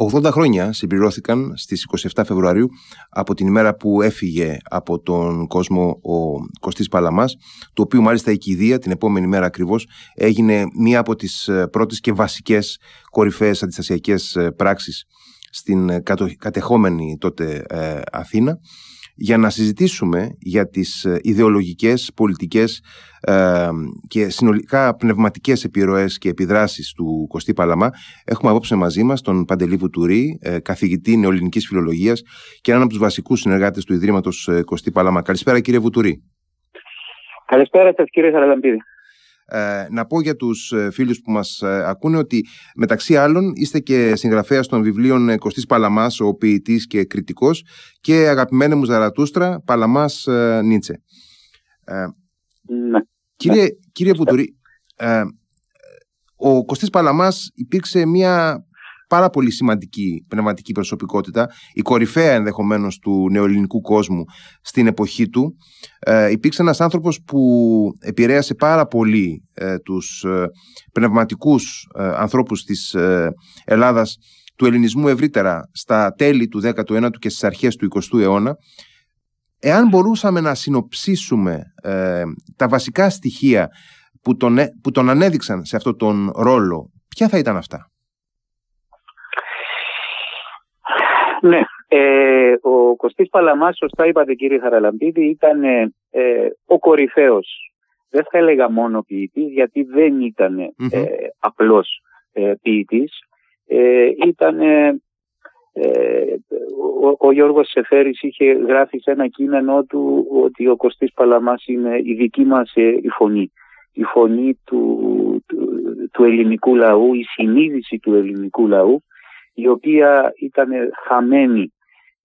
80 χρόνια συμπληρώθηκαν στις 27 Φεβρουαρίου από την ημέρα που έφυγε από τον κόσμο ο Κωστής Παλαμάς, το οποίο μάλιστα η κηδεία την επόμενη μέρα ακριβώς έγινε μία από τις ε, πρώτες και βασικές κορυφαίες αντιστασιακές ε, πράξεις στην ε, κατεχόμενη τότε Αθήνα για να συζητήσουμε για τις ε, ιδεολογικές, πολιτικές ε, και συνολικά πνευματικές επιρροές και επιδράσεις του Κωστή Παλαμά έχουμε απόψε μαζί μας τον Παντελή Βουτουρή, ε, καθηγητή νεοελληνικής φιλολογίας και έναν από τους βασικούς συνεργάτες του Ιδρύματος ε, Κωστή Παλαμά. Καλησπέρα κύριε Βουτουρή. Καλησπέρα σας κύριε Χαραλαμπίδη. Ε, να πω για τους ε, φίλους που μας ε, ακούνε ότι μεταξύ άλλων είστε και συγγραφέας των βιβλίων Κωστής Παλαμάς, ο ποιητής και κριτικός και αγαπημένη μου Ζαρατούστρα, Παλαμάς Νίτσε. Ναι. Κύριε, κύριε Πουτουρή, ο Κωστής Παλαμάς υπήρξε μια πάρα πολύ σημαντική πνευματική προσωπικότητα, η κορυφαία ενδεχομένως του νεοελληνικού κόσμου στην εποχή του. Ε, υπήρξε ένας άνθρωπος που επηρέασε πάρα πολύ ε, τους ε, πνευματικούς ε, ανθρώπους της ε, Ελλάδας του ελληνισμού ευρύτερα στα τέλη του 19ου και στις αρχές του 20ου αιώνα. Εάν μπορούσαμε να συνοψίσουμε τα βασικά στοιχεία που τον, που τον ανέδειξαν σε αυτόν τον ρόλο, ποια θα ήταν αυτά; Ναι, ε, ο Κωστής Παλαμάς, σωστά είπατε κύριε Χαραλαμπίδη, ήταν ε, ο κορυφαίος. Δεν θα έλεγα μόνο ποιητής, γιατί δεν ήταν ε, απλός ε, ποιητής. Ε, ήταν, ε, ο, ο Γιώργος Σεφέρης είχε γράφει σε ένα κείμενό του ότι ο Κωστής Παλαμάς είναι η δική μας η φωνή. Η φωνή του, του, του ελληνικού λαού, η συνείδηση του ελληνικού λαού η οποία ήταν χαμένη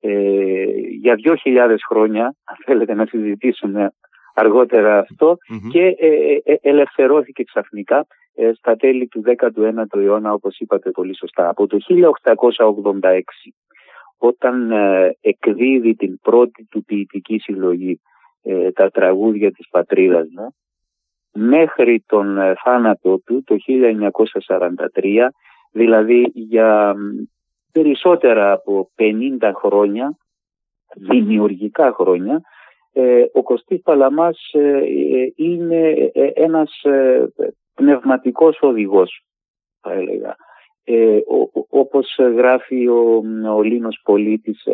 ε, για 2.000 χρόνια, αν θέλετε να συζητήσουμε αργότερα και ε, ε, ε, ελευθερώθηκε ξαφνικά στα τέλη του 19ου αιώνα, όπως είπατε πολύ σωστά. Από το 1886, όταν εκδίδει την πρώτη του ποιητική συλλογή τα τραγούδια της πατρίδας μου, μέχρι τον θάνατό του το 1943 Δηλαδή για περισσότερα από 50 χρόνια, δημιουργικά χρόνια, ε, ο Κωστής Παλαμάς ε, ε, είναι ένας πνευματικός οδηγός, θα έλεγα. όπως γράφει ο, ο Λίνος Πολίτης,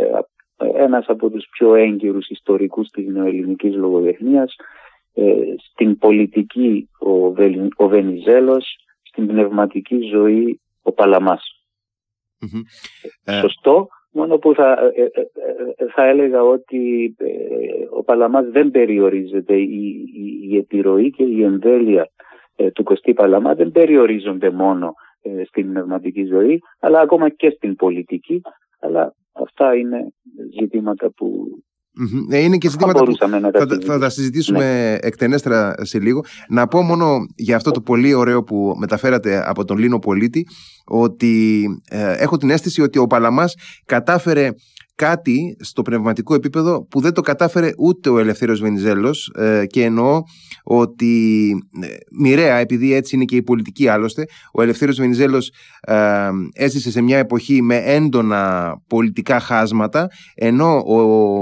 ένας από τους πιο έγκυρους ιστορικούς της νεοελληνικής λογοτεχνίας, στην πολιτική ο, ο Βενιζέλος, στην πνευματική ζωή ο Παλαμάς. Ε, Σωστό, μόνο που θα, ε, ε, θα έλεγα ότι ο Παλαμάς δεν περιορίζεται, η, η, η επιρροή και η εμβέλεια του Κωστή Παλαμά δεν περιορίζονται μόνο στην πνευματική ζωή, αλλά ακόμα και στην πολιτική, αλλά αυτά είναι ζητήματα που Mm-hmm. Είναι και ζητήματα που θα, θα, τα συζητήσουμε ναι. εκτενέστερα σε λίγο. Να πω μόνο για αυτό το πολύ ωραίο που μεταφέρατε από τον Λίνο Πολίτη ότι ε, έχω την αίσθηση ότι ο Παλαμάς κατάφερε κάτι στο πνευματικό επίπεδο που δεν το κατάφερε ούτε ο Ελευθέριος Βενιζέλος ε, και εννοώ ότι ε, μοιραία επειδή έτσι είναι και η πολιτική άλλωστε ο Ελευθέριος Βενιζέλος ε, έζησε σε μια εποχή με έντονα πολιτικά χάσματα ενώ ο,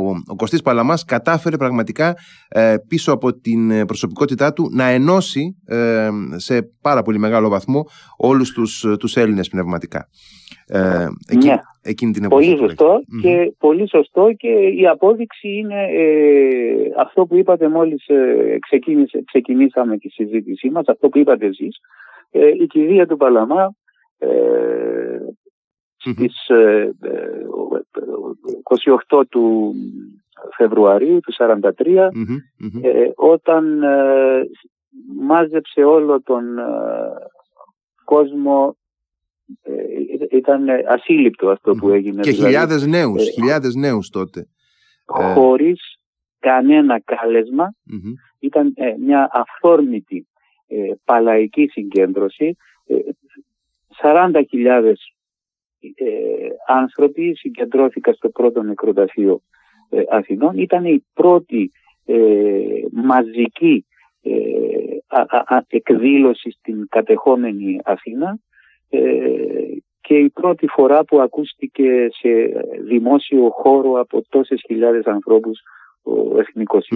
ο Κωστής Παλαμάς κατάφερε πραγματικά ε, πίσω από την προσωπικότητά του να ενώσει σε πάρα πολύ μεγάλο βαθμό όλους τους, τους Έλληνες πνευματικά. Ε, ναι. εκείνη την εποχή. Πολύ σωστό, και, πολύ σωστό και η απόδειξη είναι ε, αυτό που είπατε μόλις ε, ξεκινήσαμε τη συζήτησή μας, αυτό που είπατε εσείς, ε, η κηδεία του Παλαμά ε, στις 28 του Φεβρουαρίου του 1943 όταν μάζεψε όλο τον κόσμο ε, ήταν ασύλληπτο αυτό που έγινε. Και δηλαδή, χιλιάδες νέους, ε, χιλιάδες νέους τότε. Ε. Χωρίς κανένα ήταν μια αυθόρμητη παλαϊκή συγκέντρωση. 40.000 άνθρωποι συγκεντρώθηκαν στο πρώτο νεκροταφείο Αθηνών. Ήταν η πρώτη μαζική εκδήλωση στην κατεχόμενη Αθήνα ε, και η πρώτη φορά που ακούστηκε σε δημόσιο χώρο από τόσες χιλιάδες ανθρώπους ο εθνικός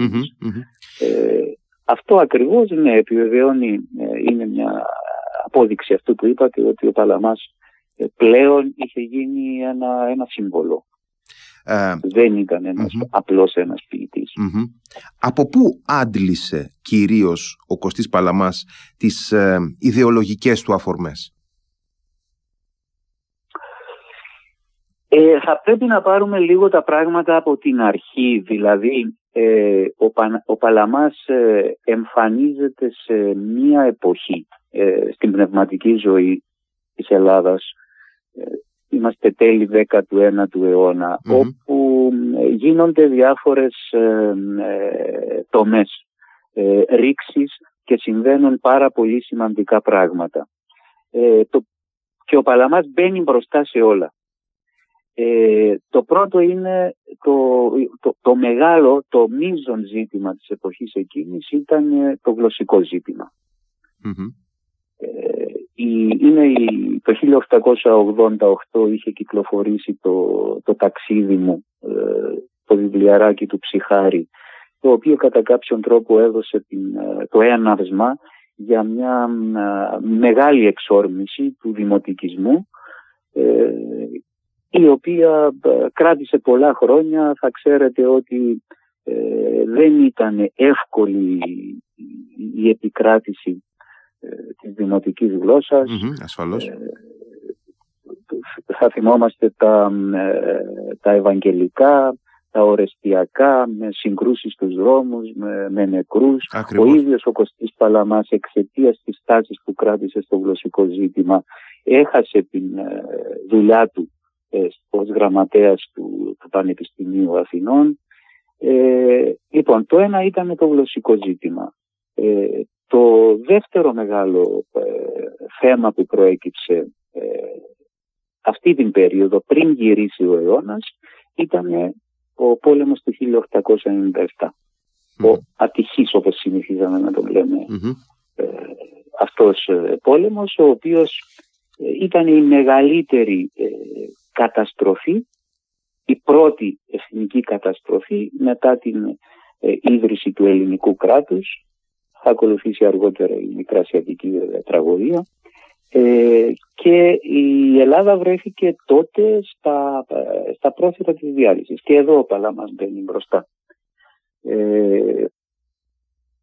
ε, αυτό ακριβώς ναι, επιβεβαιώνει, ε, είναι μια απόδειξη αυτού που είπατε ότι ο Παλαμάς ε, πλέον είχε γίνει ένα, ένα σύμβολο. Ε, Δεν ήταν ένας, mm-hmm. απλώς ένας Από πού άντλησε κυρίως ο Κωστής Παλαμάς τις ε, ιδεολογικές του αφορμές; Ε, θα πρέπει να πάρουμε λίγο τα πράγματα από την αρχή. Δηλαδή, ε, ο, ο Παλαμάς ε, εμφανίζεται σε μία εποχή ε, στην πνευματική ζωή της Ελλάδας. Είμαστε τέλη 19ου αιώνα, όπου γίνονται διάφορες τομές ρήξης και συμβαίνουν πάρα πολύ σημαντικά πράγματα. Το, και ο Παλαμάς μπαίνει μπροστά σε όλα. Ε, το πρώτο είναι το, το, μεγάλο, το μείζον ζήτημα της εποχής εκείνης ήταν ε, το γλωσσικό Ε, είναι η, το 1888 είχε κυκλοφορήσει το, το ταξίδι μου, ε, το βιβλιαράκι του Ψυχάρη, το οποίο κατά κάποιον τρόπο έδωσε την, ε, το έναυσμα για μια μεγάλη εξόρμηση του δημοτικισμού η οποία ε, κράτησε πολλά χρόνια. Θα ξέρετε ότι ε, δεν ήταν εύκολη η επικράτηση ε, της δημοτικής γλώσσας. ασφαλώς. θα θυμόμαστε τα, τα ευαγγελικά, τα ορεστιακά, με συγκρούσεις στους δρόμους, με, με νεκρούς. Ο ίδιος ο Κωστής Παλαμάς εξαιτίας της τάσης που κράτησε στο γλωσσικό ζήτημα έχασε την δουλειά του ε, ως γραμματέας του, του Πανεπιστημίου Αθηνών. Ε, λοιπόν, το ένα ήταν το γλωσσικό ζήτημα. Ε, το δεύτερο μεγάλο ε, θέμα που προέκυψε αυτή την περίοδο πριν γυρίσει ο αιώνας ήταν ο πόλεμος του 1897. Ο ατυχής όπως συνηθίζαμε να τον λέμε αυτός πόλεμος ο οποίος ήταν η μεγαλύτερη καταστροφή, η πρώτη εθνική καταστροφή μετά την ε, ίδρυση του ελληνικού κράτους. Θα ακολουθήσει αργότερα η μικρασιατική τραγωδία. Ε, και η Ελλάδα βρέθηκε τότε στα, ε, στα πρόθυρα της διάλυσης. Και εδώ ο Παλάμας μπαίνει μπροστά. Ε,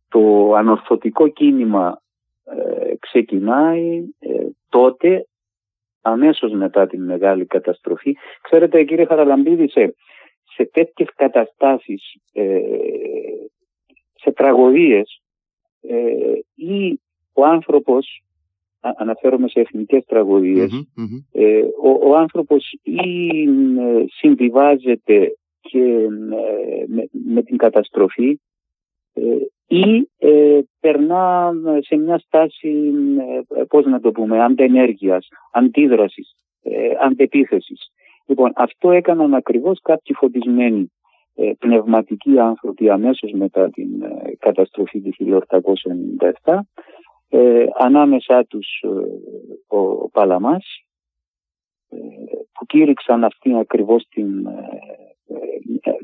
το ανορθωτικό κίνημα ε, ξεκινάει τότε αμέσως μετά την μεγάλη καταστροφή. Ξέρετε κύριε Χαραλαμπίδη, σε, σε τέτοιες καταστάσεις, ε, σε τραγωδίες ε, ή ο άνθρωπος, αναφέρομαι σε εθνικές ε, ο, ο άνθρωπος ή συμβιβάζεται και με την καταστροφή ή ε, περνά σε μια στάση, ε, πώς να το πούμε, αντενέργειας, αντίδρασης, ε, αντεπίθεσης. Λοιπόν, αυτό έκαναν ακριβώς κάποιοι φωτισμένοι ε, πνευματικοί άνθρωποι αμέσως μετά την ε, καταστροφή του 1897, ε, ανάμεσά τους ο Παλαμάς, που κήρυξαν αυτή ακριβώς την,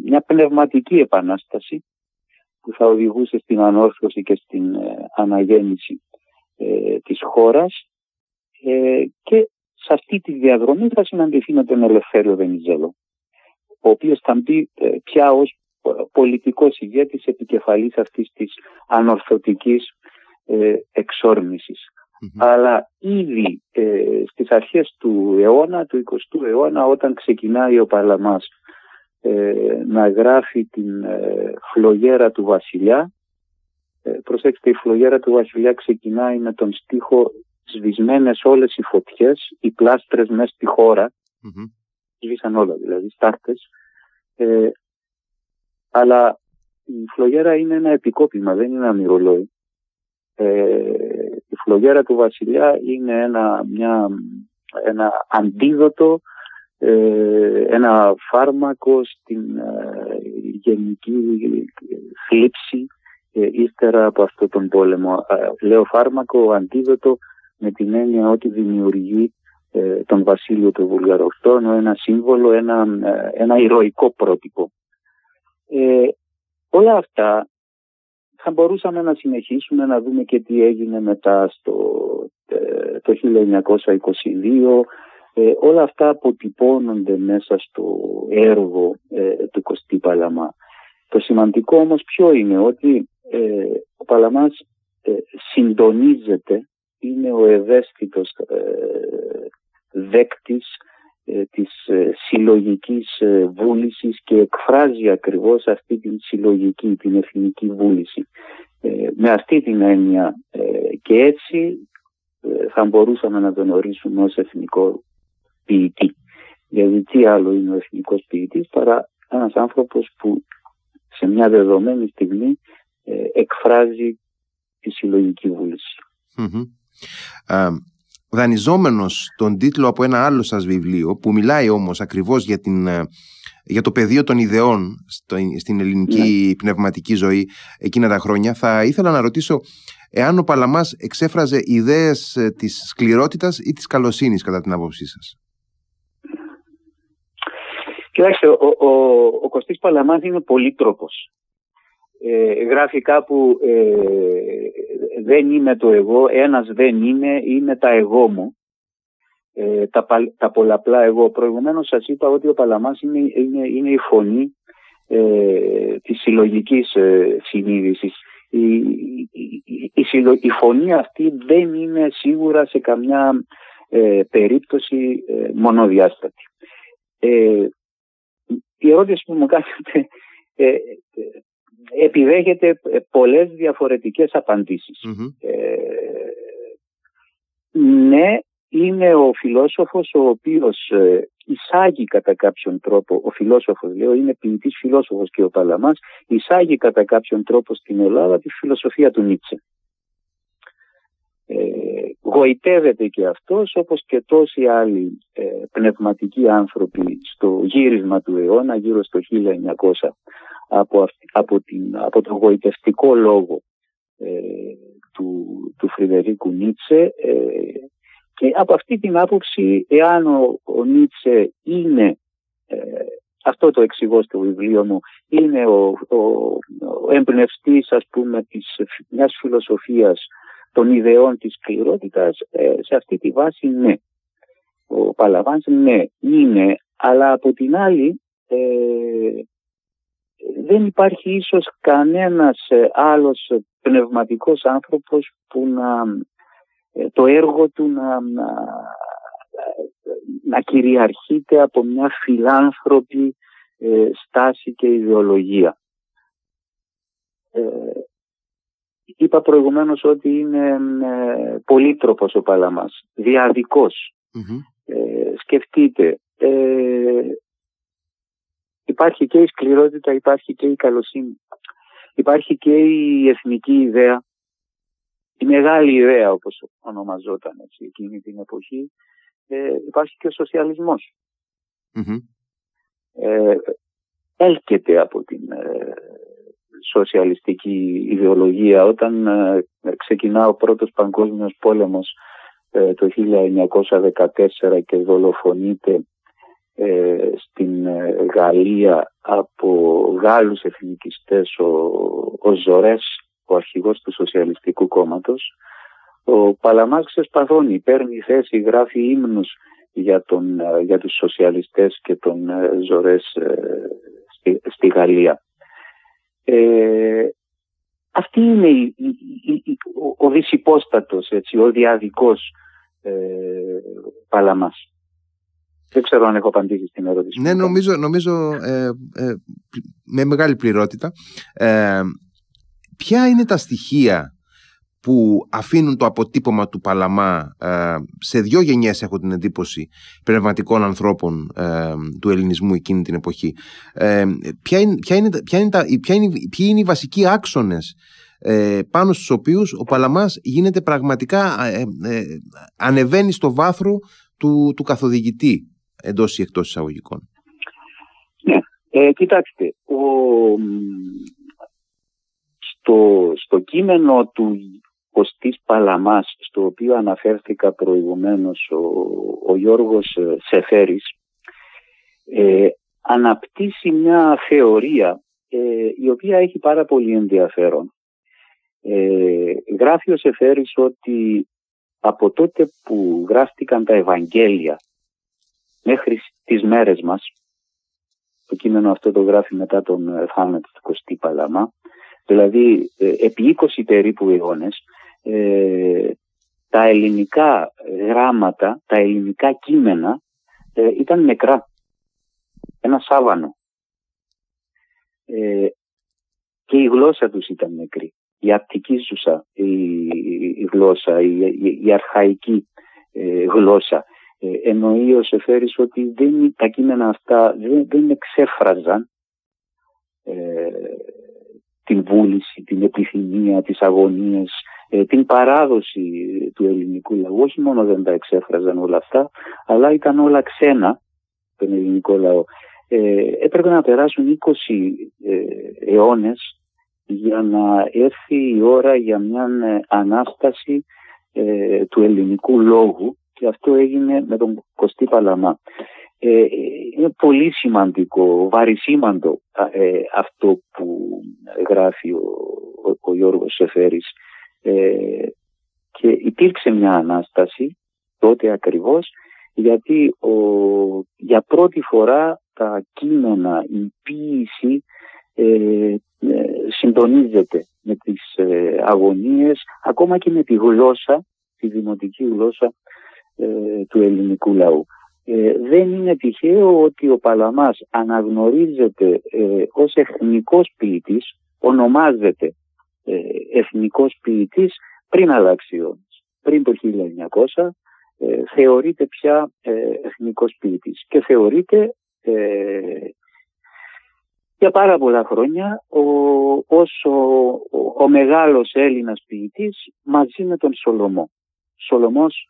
μια πνευματική επανάσταση που θα οδηγούσε στην ανόρθωση και στην ε, αναγέννηση ε, της χώρας. Ε, και σε αυτή τη διαδρομή θα συναντηθεί με τον Ελευθέριο Βενιζέλο ο οποίος θα μπει ε, πια ως πολιτικός ηγέτης επικεφαλής αυτής της ανορθωτικής ε, εξορμησης Αλλά ήδη ε, στις αρχές του αιώνα, του 20ου αιώνα, όταν ξεκινάει ο Παλαμάς ε, να γράφει την ε, φλογέρα του βασιλιά. Ε, προσέξτε, η φλογέρα του βασιλιά ξεκινάει με τον στίχο «Σβησμένες όλες οι φωτιές, οι πλάστρες μέσα στη χώρα». Mm-hmm. Σβήσαν όλα δηλαδή, στάρτες. Ε, αλλά η φλογέρα είναι ένα επικόπημα, δεν είναι ένα μυρολόι. η φλογέρα του βασιλιά είναι ένα, μια, ένα αντίδοτο ε, ένα φάρμακο στην ε, γενική θλίψη ε, ύστερα από αυτό τον πόλεμο. Λέω φάρμακο, αντίδοτο με την έννοια ότι δημιουργεί ε, τον Βασίλειο του Βουλγαροχτώνου, ένα σύμβολο, ένα, ε, ένα ηρωικό πρότυπο. Ε, όλα αυτά θα μπορούσαμε να συνεχίσουμε να δούμε και τι έγινε μετά στο, το 1922. Όλα αυτά αποτυπώνονται μέσα στο έργο του Κωστή Παλαμά. Το σημαντικό όμως ποιο είναι ότι ο Παλαμάς συντονίζεται, είναι ο ευαίσθητος δέκτης ε, της ε, συλλογικής ε, βούλησης και εκφράζει ακριβώς αυτή την συλλογική, την εθνική βούληση. Με αυτή την έννοια και έτσι θα μπορούσαμε να τον ορίσουμε ως εθνικό ποιητή. Γιατί τι άλλο είναι ο εθνικός ποιητής παρά ένας άνθρωπος που σε μια δεδομένη στιγμή εκφράζει τη συλλογική δανειζόμενος τον τίτλο από ένα άλλο σας βιβλίο που μιλάει όμως ακριβώς για, την, ε, για το πεδίο των ιδεών στην ελληνική ναι. πνευματική ζωή εκείνα τα χρόνια θα ήθελα να ρωτήσω εάν ο Παλαμάς εξέφραζε ιδέες ε, της σκληρότητας ή της καλοσύνης κατά την άποψή σας. Κοιτάξτε, ο, ο, ο Κωστής Παλαμάς είναι πολύτροπος. Ε, γράφει κάπου ε, δεν είμαι το εγώ, ένας δεν είναι, είναι τα εγώ μου. Ε, τα, τα πολλαπλά εγώ. Προηγουμένως σας είπα ότι ο Παλαμάς είναι, είναι, είναι η φωνή ε, της συλλογικής ε, συνείδησης. Η, η, η, φωνή αυτή δεν είναι σίγουρα σε καμιά ε, περίπτωση ε, μονοδιάστατη. Η ερώτηση που μου κάνετε επιδέχεται ε, πολλές διαφορετικές Ε, ναι, είναι ο φιλόσοφος ο οποίος ε, εισάγει κατά κάποιον τρόπο, ο φιλόσοφος λέω είναι ποιητής φιλόσοφος και ο Παλαμάς, εισάγει κατά κάποιον τρόπο στην Ελλάδα τη φιλοσοφία του Νίτσε. Ε, γοητεύεται και αυτός όπως και τόσοι άλλοι ε, πνευματικοί άνθρωποι στο γύρισμα του αιώνα γύρω στο 1900 από, από, την, από το γοητευτικό λόγο ε, του, του Φρυδερίκου Νίτσε ε, και από αυτή την άποψη εάν ο, ο Νίτσε είναι ε, αυτό το εξηγώ στο βιβλίο μου είναι ο, ο, ο εμπνευστής ας πούμε της μιας φιλοσοφίας των ιδεών της σκληρότητας σε αυτή τη βάση ναι ο Παλαβάνς ναι είναι αλλά από την άλλη δεν υπάρχει ίσως κανένας ε, άλλος πνευματικός άνθρωπος που να ε, το έργο του να, να, να κυριαρχείται από μια φιλάνθρωπη ε, στάση και ιδεολογία. Είπα προηγουμένως ότι είναι πολύτροπος ο Παλαμάς, σκεφτείτε, Υπάρχει και η σκληρότητα, υπάρχει και η καλοσύνη. Υπάρχει και η εθνική ιδέα, η μεγάλη ιδέα όπως ονομαζόταν έτσι, εκείνη την εποχή. Ε, υπάρχει και ο σοσιαλισμος Ε, έλκεται από την ε, σοσιαλιστική ιδεολογία όταν ε, ξεκινά ο πρώτος παγκόσμιος πόλεμος ε, το 1914 και δολοφονείται ε, στην ε, Γαλλία από Γάλλους εθνικιστές ο, ο Ζορές, ο αρχηγός του Σοσιαλιστικού Κόμματος. Ο Παλαμάς ξεσπαθώνει, παίρνει θέση, γράφει ύμνους για, τον, ε, για τους σοσιαλιστές και τον Ζορές στη, στη Γαλλία. Ε, αυτή είναι η, η, ο, ο δυσυπόστατος, έτσι, ο διαδικός ε, Παλαμάς. Δεν ξέρω αν έχω απαντήσει στην ερώτηση. Ναι, νομίζω, νομίζω ε, ε, με μεγάλη πληρότητα. Ε, ποια είναι τα στοιχεία που αφήνουν το αποτύπωμα του Παλαμά σε δύο γενιές έχω την εντύπωση πνευματικών ανθρώπων του ελληνισμού εκείνη την εποχή. ποια είναι, ποια είναι, ποια είναι τα, ποια είναι, ποιοι είναι οι βασικοί άξονες πάνω στους οποίους ο Παλαμάς γίνεται πραγματικά ανεβαίνει στο βάθρο του, του καθοδηγητή εντός ή εκτός εισαγωγικών. Ναι, ε, κοιτάξτε, ο, στο, στο κείμενο του Κωστής Παλαμάς, στο οποίο αναφέρθηκα προηγουμένως ο, ο Γιώργος Σεφέρης, ε, αναπτύσσει μια θεωρία ε, η οποία έχει πάρα πολύ ενδιαφέρον. Ε, γράφει ο Σεφέρης ότι από τότε που γράφτηκαν τα Ευαγγέλια μέχρι τις μέρες μας, το κείμενο αυτό το γράφει μετά τον ε, θάνατο του Κωστή Παλαμά, δηλαδή ε, επί 20 περίπου αιώνες, ε, τα ελληνικά γράμματα, τα ελληνικά κείμενα ήταν νεκρά. Ένα σάβανο. και η γλώσσα τους ήταν νεκρή. Η απτική ζούσα η, γλώσσα, η, η, αρχαϊκή γλώσσα. Ε, εννοεί ο Σεφέρης ότι δεν, τα κείμενα αυτά δεν, δεν εξέφραζαν ε, την βούληση, την επιθυμία, τις αγωνίες, ε, την παράδοση του ελληνικού λαού. Όχι μόνο δεν τα εξέφραζαν όλα αυτά, αλλά ήταν όλα ξένα τον ελληνικό λαό. Ε, έπρεπε να περάσουν 20 ε, αιώνες για να έρθει η ώρα για μια ανάσταση του ελληνικού λόγου και αυτό έγινε με τον Κωστή Παλαμά. Ε, είναι πολύ σημαντικό, βαρισίμαντο ε, αυτό που γράφει ο, ο, ο Γιώργος Σεφέρης ε, και υπήρξε μια ανάσταση τότε ακριβώς γιατί ο, για πρώτη φορά τα κείμενα, η ποίηση ε, συντονίζεται με τις αγωνίες ακόμα και με τη γλώσσα, τη δημοτική γλώσσα ε, του ελληνικού λαού. Ε, δεν είναι τυχαίο ότι ο Παλαμάς αναγνωρίζεται ε, ως εθνικός ποιητής, ονομάζεται ε, εθνικός ποιητής πριν αλλάξει ο Πριν το 1900 ε, θεωρείται πια ε, εθνικός ποιητής και θεωρείται για πάρα πολλά χρόνια ο, ως ο, ο, ο μεγάλος Έλληνας ποιητής μαζί με τον Σολομό. Σολομός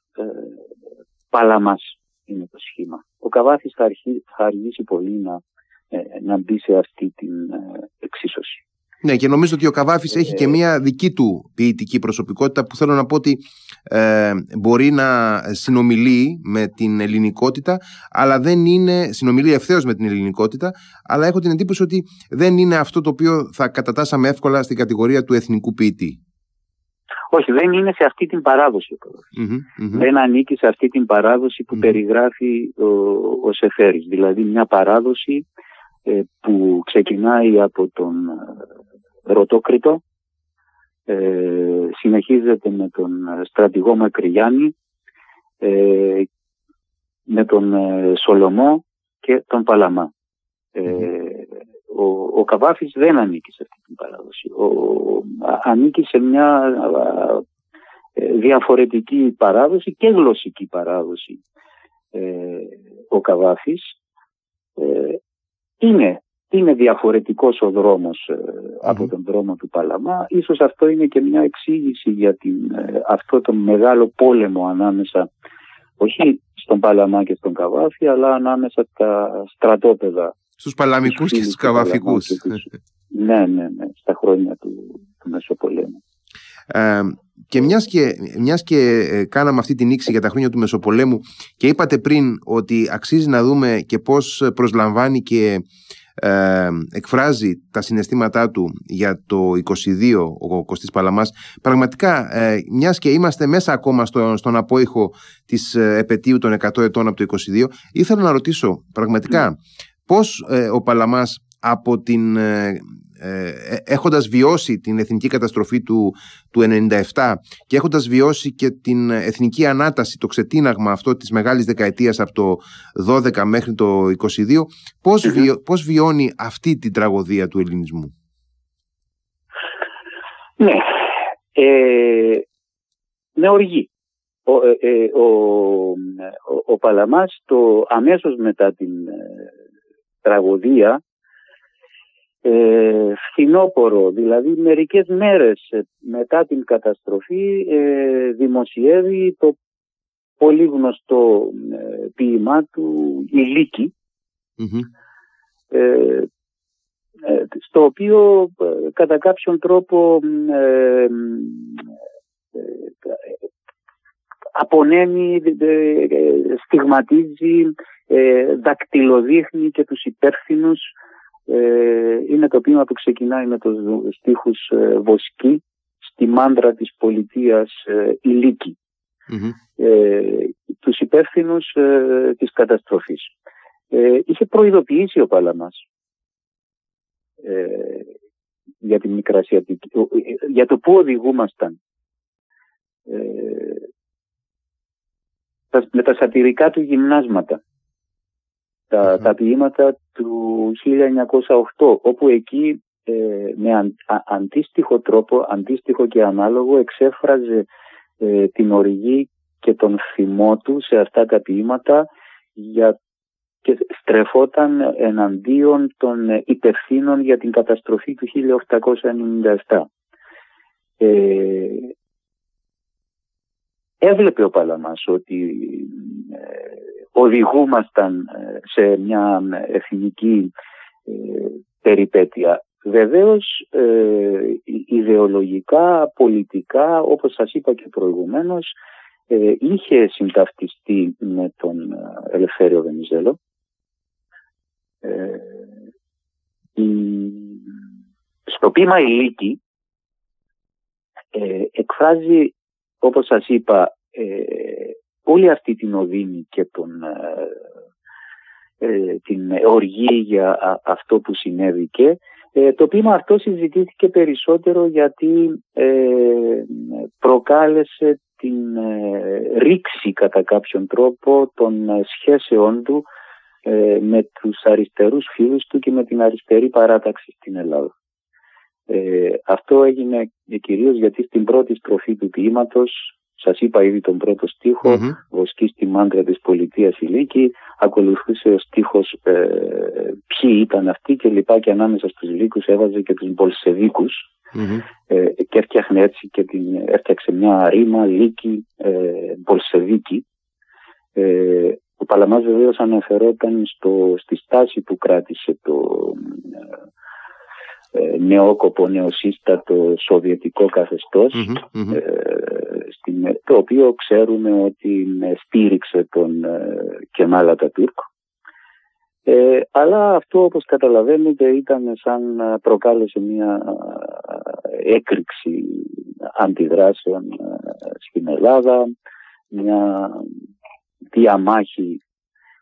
Παλαμάς είναι το σχήμα. Ο Καβάθης θα, θα αργήσει πολύ να, ε, να μπει σε αυτή την ε, εξίσωση. Ναι, και νομίζω ότι ο Καβάφης έχει και ε, μία δική του ποιητική προσωπικότητα που θέλω να πω ότι ε, μπορεί να συνομιλεί με την ελληνικότητα, αλλά δεν είναι, συνομιλεί ευθέως με την ελληνικότητα, αλλά έχω την εντύπωση ότι δεν είναι αυτό το οποίο θα κατατάσσαμε εύκολα στην κατηγορία του εθνικού ποιητή. Όχι, δεν είναι σε αυτή την παράδοση ο Δεν ανήκει σε αυτή την παράδοση που περιγράφει ο, ο Σεφέρης. Δηλαδή μια παράδοση ε, που ξεκινάει από τον ε, Ρωτόκριτο, ε, συνεχίζεται με τον στρατηγό Μακρυγιάννη, ε, με τον Σολομό και τον Παλαμά ο, ο Καβάφης δεν ανήκει σε αυτή την παράδοση. Ο, ανήκει σε μια ε, διαφορετική παράδοση και γλωσσική παράδοση. Ε, ο Καβάφης ε, είναι, είναι διαφορετικός ο δρόμος από τον δρόμο του Παλαμά. Ίσως αυτό είναι και μια εξήγηση για την, αυτό το μεγάλο πόλεμο ανάμεσα όχι στον Παλαμά και στον Καβάφη αλλά ανάμεσα στα στρατόπεδα στους Παλαμικούς και στους Καβαφικούς. ναι, ναι, ναι, στα χρόνια του, του Μεσοπολέμου. Ε, και μιας και, μιας και ε, κάναμε αυτή την νήξη για τα χρόνια του Μεσοπολέμου και είπατε πριν ότι αξίζει να δούμε και πώς προσλαμβάνει και ε, εκφράζει τα συναισθήματά του για το 22 ο Κωστής Παλαμάς πραγματικά ε, μιας και είμαστε μέσα ακόμα στο, στον απόϊχο της ε, επαιτίου των 100 ετών από το 22 ήθελα να ρωτήσω πραγματικά πώς ε, ο Παλαμάς από την, ε, ε, έχοντας βιώσει την εθνική καταστροφή του, του 97 και έχοντας βιώσει και την εθνική ανάταση, το ξετίναγμα αυτό της μεγάλης δεκαετίας από το 12 μέχρι το 22, πώς, πώς βιώνει αυτή την τραγωδία του ελληνισμού; Ναι, ε, με οργή. Ο, ο, ο, ο Παλαμάς το αμέσως μετά την τραγωδία ε, φθινόπορο, δηλαδή μερικές μέρες μετά την καταστροφή ε, δημοσιεύει το πολύ γνωστό ε, ποίημά του η ε, ε, στο οποίο κατά κάποιον τρόπο απονέμει, στιγματίζει, δακτυλοδείχνει και τους υπεύθυνους. Είναι το ποίημα που ξεκινάει με τους στίχους Βοσκή στη μάντρα της πολιτείας ηλικη τους υπεύθυνους της καταστροφής. Είχε προειδοποιήσει ο Παλαμάς για την Μικρασιατική, για το πού οδηγούμασταν με τα σατυρικά του γυμνάσματα. Τα, τα ποίηματα του 1908, όπου εκεί ε, με αντίστοιχο τρόπο, αντίστοιχο και ανάλογο, εξέφραζε ε, την οργή και τον θυμό του σε αυτά τα ποίηματα για, και στρεφόταν εναντίον των υπευθύνων για την καταστροφή του 1897. Ε, έβλεπε ο Παλαμάς ότι ε, οδηγούμασταν ε, σε μια εθνική ε, περιπέτεια. Βεβαίως ιδεολογικά, πολιτικά, όπως σας είπα και προηγουμένως, είχε συνταυτιστεί με τον Ελευθέριο Βενιζέλο. Στο πείμα «Ηλίκη» εκφράζει όπως σας είπα, ε, όλη αυτή την οδύνη και τον, ε, ε την οργή για αυτό που συνέβηκε. Ε, το πείμα αυτό συζητήθηκε περισσότερο γιατί ε, προκάλεσε την ρήξη κατά κάποιον τρόπο των σχέσεών του με τους αριστερούς φίλους του και με την αριστερή παράταξη στην Ελλάδα. Ε, αυτό έγινε κυρίως γιατί στην πρώτη στροφή του ποίηματος σας είπα ήδη τον πρώτο στίχο, mm-hmm. βοσκή στη μάντρα της πολιτείας ηλίκη, ακολουθούσε ο στίχος ε, ποιοι ήταν αυτοί και λοιπά και ανάμεσα στους λύκους έβαζε και τους μπολσεβικους ε, και έφτιαχνε έτσι και την, έφτιαξε μια ρήμα λύκη ε, μπολσεβίκη. Ε, ο Παλαμάς βεβαίως αναφερόταν στο, στη στάση που κράτησε το, ε, νεόκοπο, νεοσύστατο σοβιετικό ε, το οποίο ξέρουμε ότι στήριξε τον ε, Κεμάλα Τατούρκ. Ε, αλλά αυτό όπως καταλαβαίνετε ήταν σαν προκάλεσε μια έκρηξη αντιδράσεων στην Ελλάδα, μια διαμάχη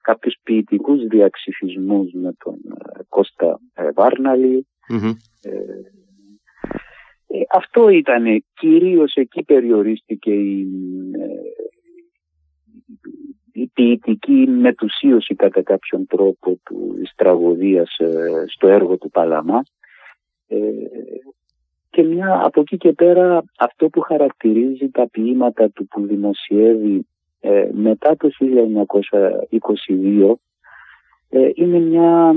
κάποιους ποιητικούς διαξυφισμούς με τον Κώστα Βάρναλη, ε, ε, αυτό ήταν κυρίως εκεί περιορίστηκε η, ε, η ποιητική μετουσίωση κατά κάποιον τρόπο του, της τραγωδίας στο έργο του Παλαμά. Και μια από εκεί και πέρα αυτό που χαρακτηρίζει τα ποίηματα του που δημοσιεύει μετά το 1922 είναι μια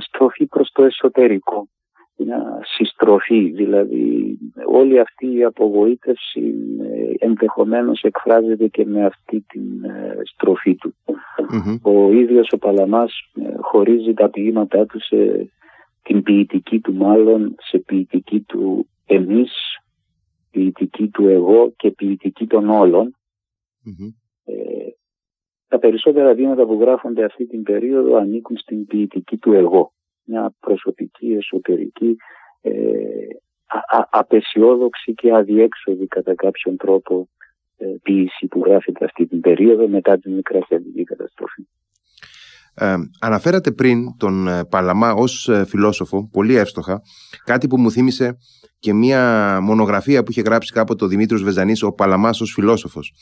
στροφή προς το εσωτερικό μια συστροφή, δηλαδή όλη αυτή η απογοήτευση ε, ενδεχομένως εκφράζεται και με αυτή την ε, στροφή του. Ο ίδιος ο Παλαμάς ε, χωρίζει τα ποίηματά του σε την ποιητική του μάλλον, σε ποιητική του εμείς, ποιητική του εγώ και ποιητική των ολων τα περισσότερα βήματα που γράφονται αυτή την περίοδο ανήκουν στην ποιητική του εγώ μια προσωπική, εσωτερική, ε, α, απεσιόδοξη και αδιέξοδη κατά κάποιον τρόπο ε, ποιήση που γράφεται αυτή την περίοδο μετά την μικρασιατική καταστροφή. Ε, αναφέρατε πριν τον ε, Παλαμά ως ε, φιλόσοφο, πολύ εύστοχα, κάτι που μου θύμισε και μια μονογραφία που είχε γράψει κάποτε ο Δημήτρης Βεζανής, ο Παλαμάς ως φιλόσοφος.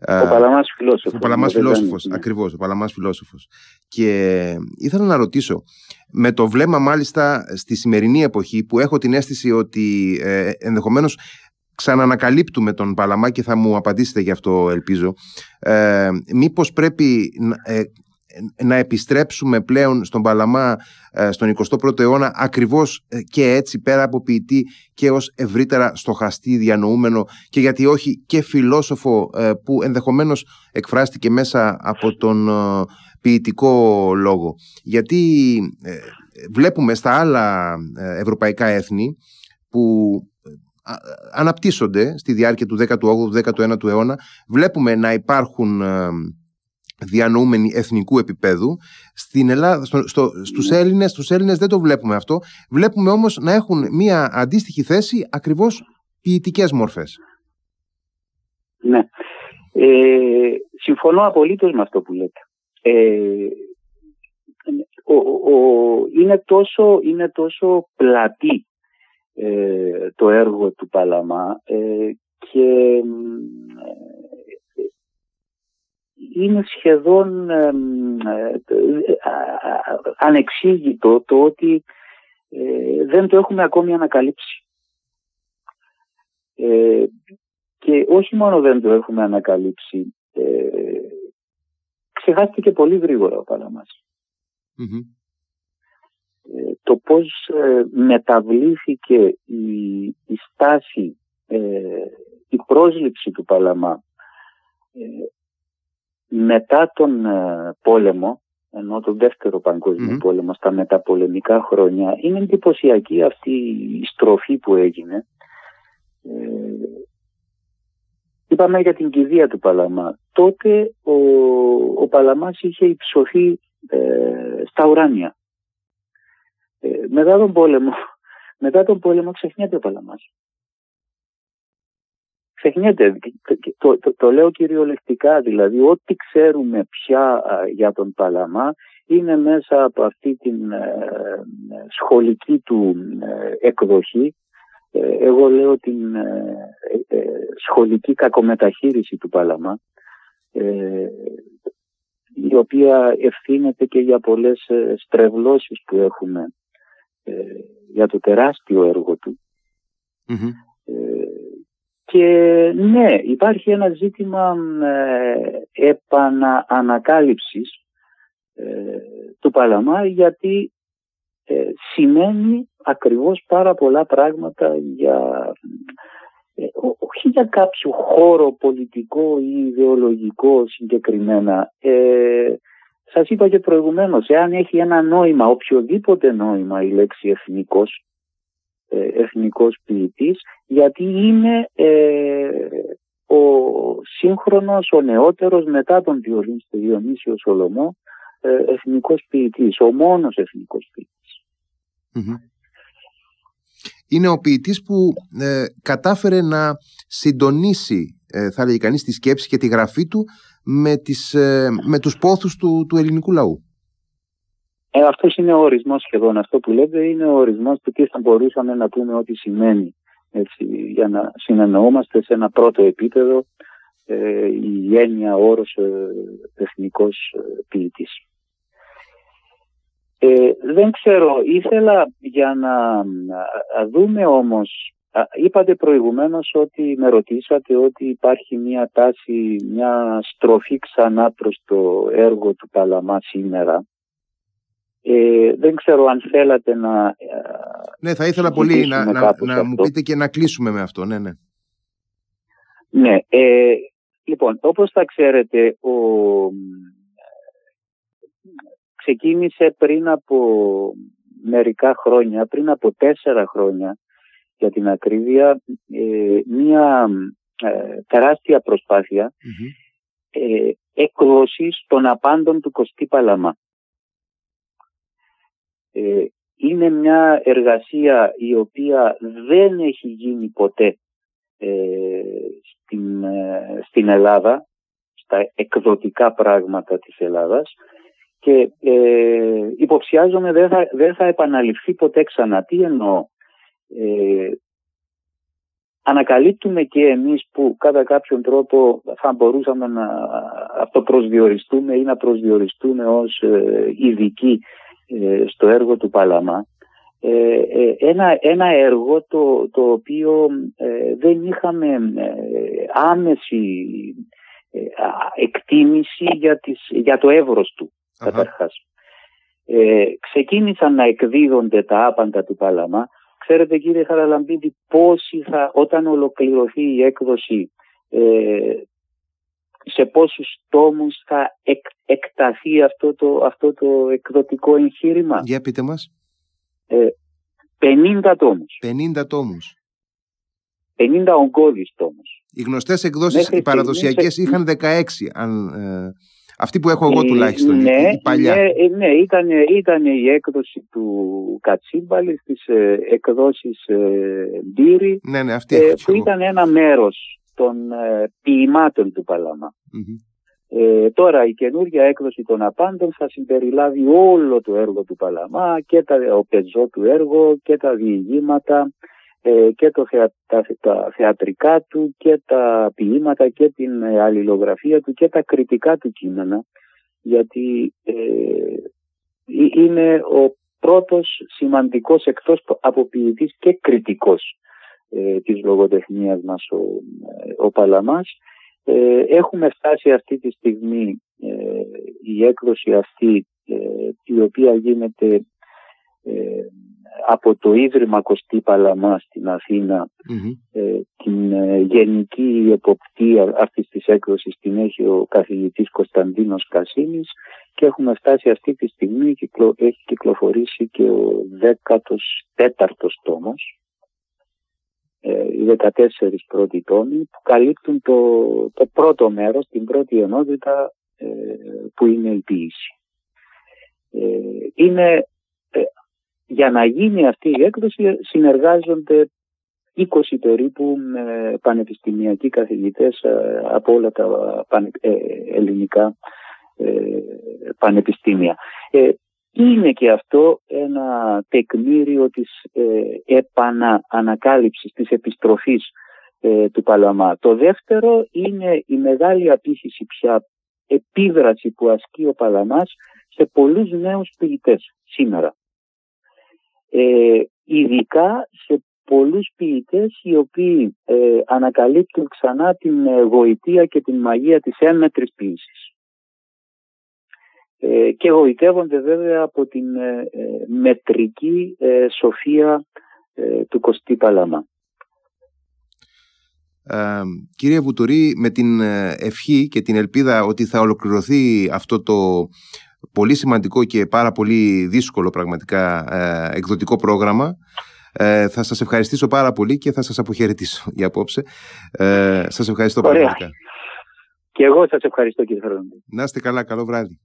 Ο Παλαμάς φιλόσοφος. Ο Παλαμάς φιλόσοφος, ναι. ακριβώς, ο Παλαμάς φιλόσοφος. Και ήθελα να ρωτήσω, με το βλέμμα μάλιστα στη σημερινή εποχή που έχω την αίσθηση ότι ε, ενδεχομένως ξανανακαλύπτουμε τον Παλαμά και θα μου απαντήσετε γι' αυτό ελπίζω ε, μήπως πρέπει ε, να επιστρέψουμε πλέον στον Παλαμά ε, στον 21ο αιώνα ακριβώς ε, και έτσι πέρα από ποιητή και ως ευρύτερα στοχαστή διανοούμενο και γιατί όχι και φιλόσοφο ε, που ενδεχομένως εκφράστηκε μέσα από τον ποιητικό λόγο. Γιατί βλέπουμε στα άλλα ευρωπαϊκά έθνη που αναπτύσσονται στη διάρκεια του 18ου, 19ου αιώνα. Βλέπουμε να υπάρχουν διανοούμενοι εθνικού επίπεδου. Στην Ελλάδα, στο, στο, στους, ναι. Έλληνες, στους Έλληνες δεν το βλέπουμε αυτό. Βλέπουμε όμως να έχουν μία αντίστοιχη θέση ακριβώς ποιητικές μορφές. Ναι. Ε, συμφωνώ απολύτως με αυτό που λέτε. Ε, ο, ο, είναι, τόσο, είναι τόσο πλατή ε, το έργο του Παλαμά ε, και είναι σχεδόν ε, ανεξήγητο το ότι δεν το έχουμε ακόμη ανακαλύψει. Και όχι μόνο δεν το έχουμε ανακαλύψει, ξεχάστηκε πολύ γρήγορα ο παλαμας ε, το πώς ε, μεταβλήθηκε η, η στάση, ε, η πρόσληψη του Παλαμά μετά τον πόλεμο, ενώ τον δεύτερο πόλεμο στα μεταπολεμικά χρόνια, είναι εντυπωσιακή αυτή η στροφή που έγινε. Είπαμε για την κηδεία του Παλαμά. Τότε ο, ο Παλαμάς είχε υψωθεί ε, στα ουράνια. Ε, μετά τον πόλεμο, μετά τον πόλεμο ξεχνιέται ο Παλαμάς. Ξεχνιέται, το, το, το, λέω κυριολεκτικά, δηλαδή ό,τι ξέρουμε πια για τον Παλαμά είναι μέσα από αυτή την ε, σχολική του εκδοχή. Εγώ λέω την σχολική κακομεταχείριση του Παλαμά η οποία ευθύνεται και για πολλές ε, στρεβλώσεις που έχουμε ε, για το τεράστιο έργο του. Ε, και ναι, υπάρχει ένα ζήτημα επαναανακάλυψης του Παλαμά γιατί σημαίνει ακριβώς πάρα πολλά πράγματα για ε, όχι για κάποιο χώρο πολιτικό ή ιδεολογικό συγκεκριμένα. Ε, σας είπα και προηγουμένως, εάν έχει ένα νόημα, οποιοδήποτε νόημα η λέξη εθνικός, ε, εθνικός ποιητής, γιατί είναι ε, ο σύγχρονος, ο νεότερος μετά τον Διονύσιο Σολομό, ε, εθνικός ποιητής, ο μόνος εθνικός είναι ο ποιητής που ε, κατάφερε να συντονίσει, ε, θα λέγει κανείς, τη σκέψη και τη γραφή του με, τις, ε, με τους πόθους του, του ελληνικού λαού. Ε, Αυτός είναι ο ορισμός σχεδόν. Αυτό που λέτε είναι ο ορισμός του τι θα μπορούσαμε να πούμε ότι σημαίνει έτσι, για να συνεννοούμαστε σε ένα πρώτο επίπεδο ε, η έννοια όρος ε, εθνικός ποιητής. Ε, δεν ξέρω, ήθελα για να δούμε όμως, είπατε προηγουμένως ότι με ρωτήσατε ότι υπάρχει μια τάση, μια στροφή ξανά προς το έργο του Παλαμά σήμερα. Ε, δεν ξέρω αν θέλατε να... Ε, ναι, θα ήθελα πολύ να, να, να μου πείτε και να κλείσουμε με αυτό, ναι, ναι. Ναι, ε, λοιπόν, όπως θα ξέρετε, ο, ξεκίνησε πριν από μερικά χρόνια, πριν από τέσσερα χρόνια για την ακρίβεια, ε, μια ε, τεράστια ε, έκδοσης των απάντων του Κωστή Παλαμά. Ε, είναι μια εργασία η οποία δεν έχει γίνει ποτέ στην, στην Ελλάδα, στα εκδοτικά πράγματα της Ελλάδας και ε, υποψιάζομαι δεν θα, δεν θα επαναληφθεί ποτέ ξανά. Τι εννοώ; Ε, ανακαλύπτουμε και εμείς που κατά κάποιον τρόπο θα μπορούσαμε να αυτοπροσδιοριστούμε ή να προσδιοριστούμε ως ε, ειδικοί ε, στο έργο του Παλαμά ε, ένα, ένα έργο το, το οποίο δεν είχαμε άμεση εκτίμηση για, τις, για το εύρος του καταρχάς. Ε, ξεκίνησαν να εκδίδονται τα άπαντα του Παλαμά. Ξέρετε κύριε Χαραλαμπίδη πόσοι θα, όταν ολοκληρωθεί η έκδοση ε, σε πόσους τόμους θα εκταθεί αυτό το, αυτό το εκδοτικό εγχείρημα; Για πείτε μας. Ε, 50 τόμους. 50 τόμους. 50 ογκώδης τόμους. Οι γνωστές εκδόσεις, οι παραδοσιακές είχαν 16, αν, ε, αυτή που έχω εγώ τουλάχιστον, ναι, η, παλιά. Ναι, ναι ήταν, ήταν η έκδοση του Κατσίμπαλη στις ε, εκδόσεις ε, Μπύρη, ναι, ναι, αυτή ε, που ήταν ένα μέρος των ε, ποιημάτων του παλαμα Ε, τώρα η καινούργια έκδοση των απάντων θα συμπεριλάβει όλο το έργο του Παλαμά και τα, ο πεζό του έργο και τα διηγήματα ε, και το τα, θεατρικά του και τα ποίηματα και την ε, αλληλογραφία του και τα κριτικά του κείμενα γιατί ε, είναι ο πρώτος σημαντικός εκτός από ποιητής και κριτικός ε, της λογοτεχνίας μας ο, ο Παλαμάς. έχουμε φτάσει αυτή τη στιγμή η έκδοση αυτή η οποία γίνεται από το Ίδρυμα Κωστή Παλαμάς στην αθηνα ε, την ε, γενική εποπτεία αυτής της έκδοσης την έχει ο καθηγητής Κωνσταντίνος Κασίνης και έχουμε φτάσει αυτή τη στιγμή έχει κυκλοφορήσει και ο 14ος τόμος ε, οι 14 πρώτοι τόμοι που καλύπτουν το, το πρώτο μέρος, την πρώτη ενότητα ε, που είναι η ποίηση. είναι για να γίνει αυτή η έκδοση συνεργάζονται 20 περίπου πανεπιστημιακοί καθηγητές ε, από όλα τα ε, ελληνικά ε, πανεπιστήμια. Είναι και αυτό ένα τεκμήριο της επαναανακάλυψης, της επιστροφής του Παλαμά. Το δεύτερο είναι η μεγάλη απήχηση πια επίδραση που ασκεί ο Παλαμάς σε πολλούς νέους ποιητές σήμερα ε, ειδικά σε πολλούς ποιητές οι οποίοι ε, ανακαλύπτουν ξανά την ε, γοητεία και την μαγεία της έμμετρης ποιήσης. Ε, και γοητεύονται βέβαια από την ε, μετρική σοφία του Κωστή Παλαμά. κύριε Βουτουρή, με την ευχή και την ελπίδα ότι θα ολοκληρωθεί αυτό το πολύ σημαντικό και πάρα πολύ δύσκολο πραγματικά ε, εκδοτικό πρόγραμμα. Ε, θα σας ευχαριστήσω πάρα πολύ και θα σας αποχαιρετήσω για απόψε. Ε, σας ευχαριστώ πάρα πολύ. Και εγώ σας ευχαριστώ κύριε Φερόντι. Να είστε καλά, καλό βράδυ.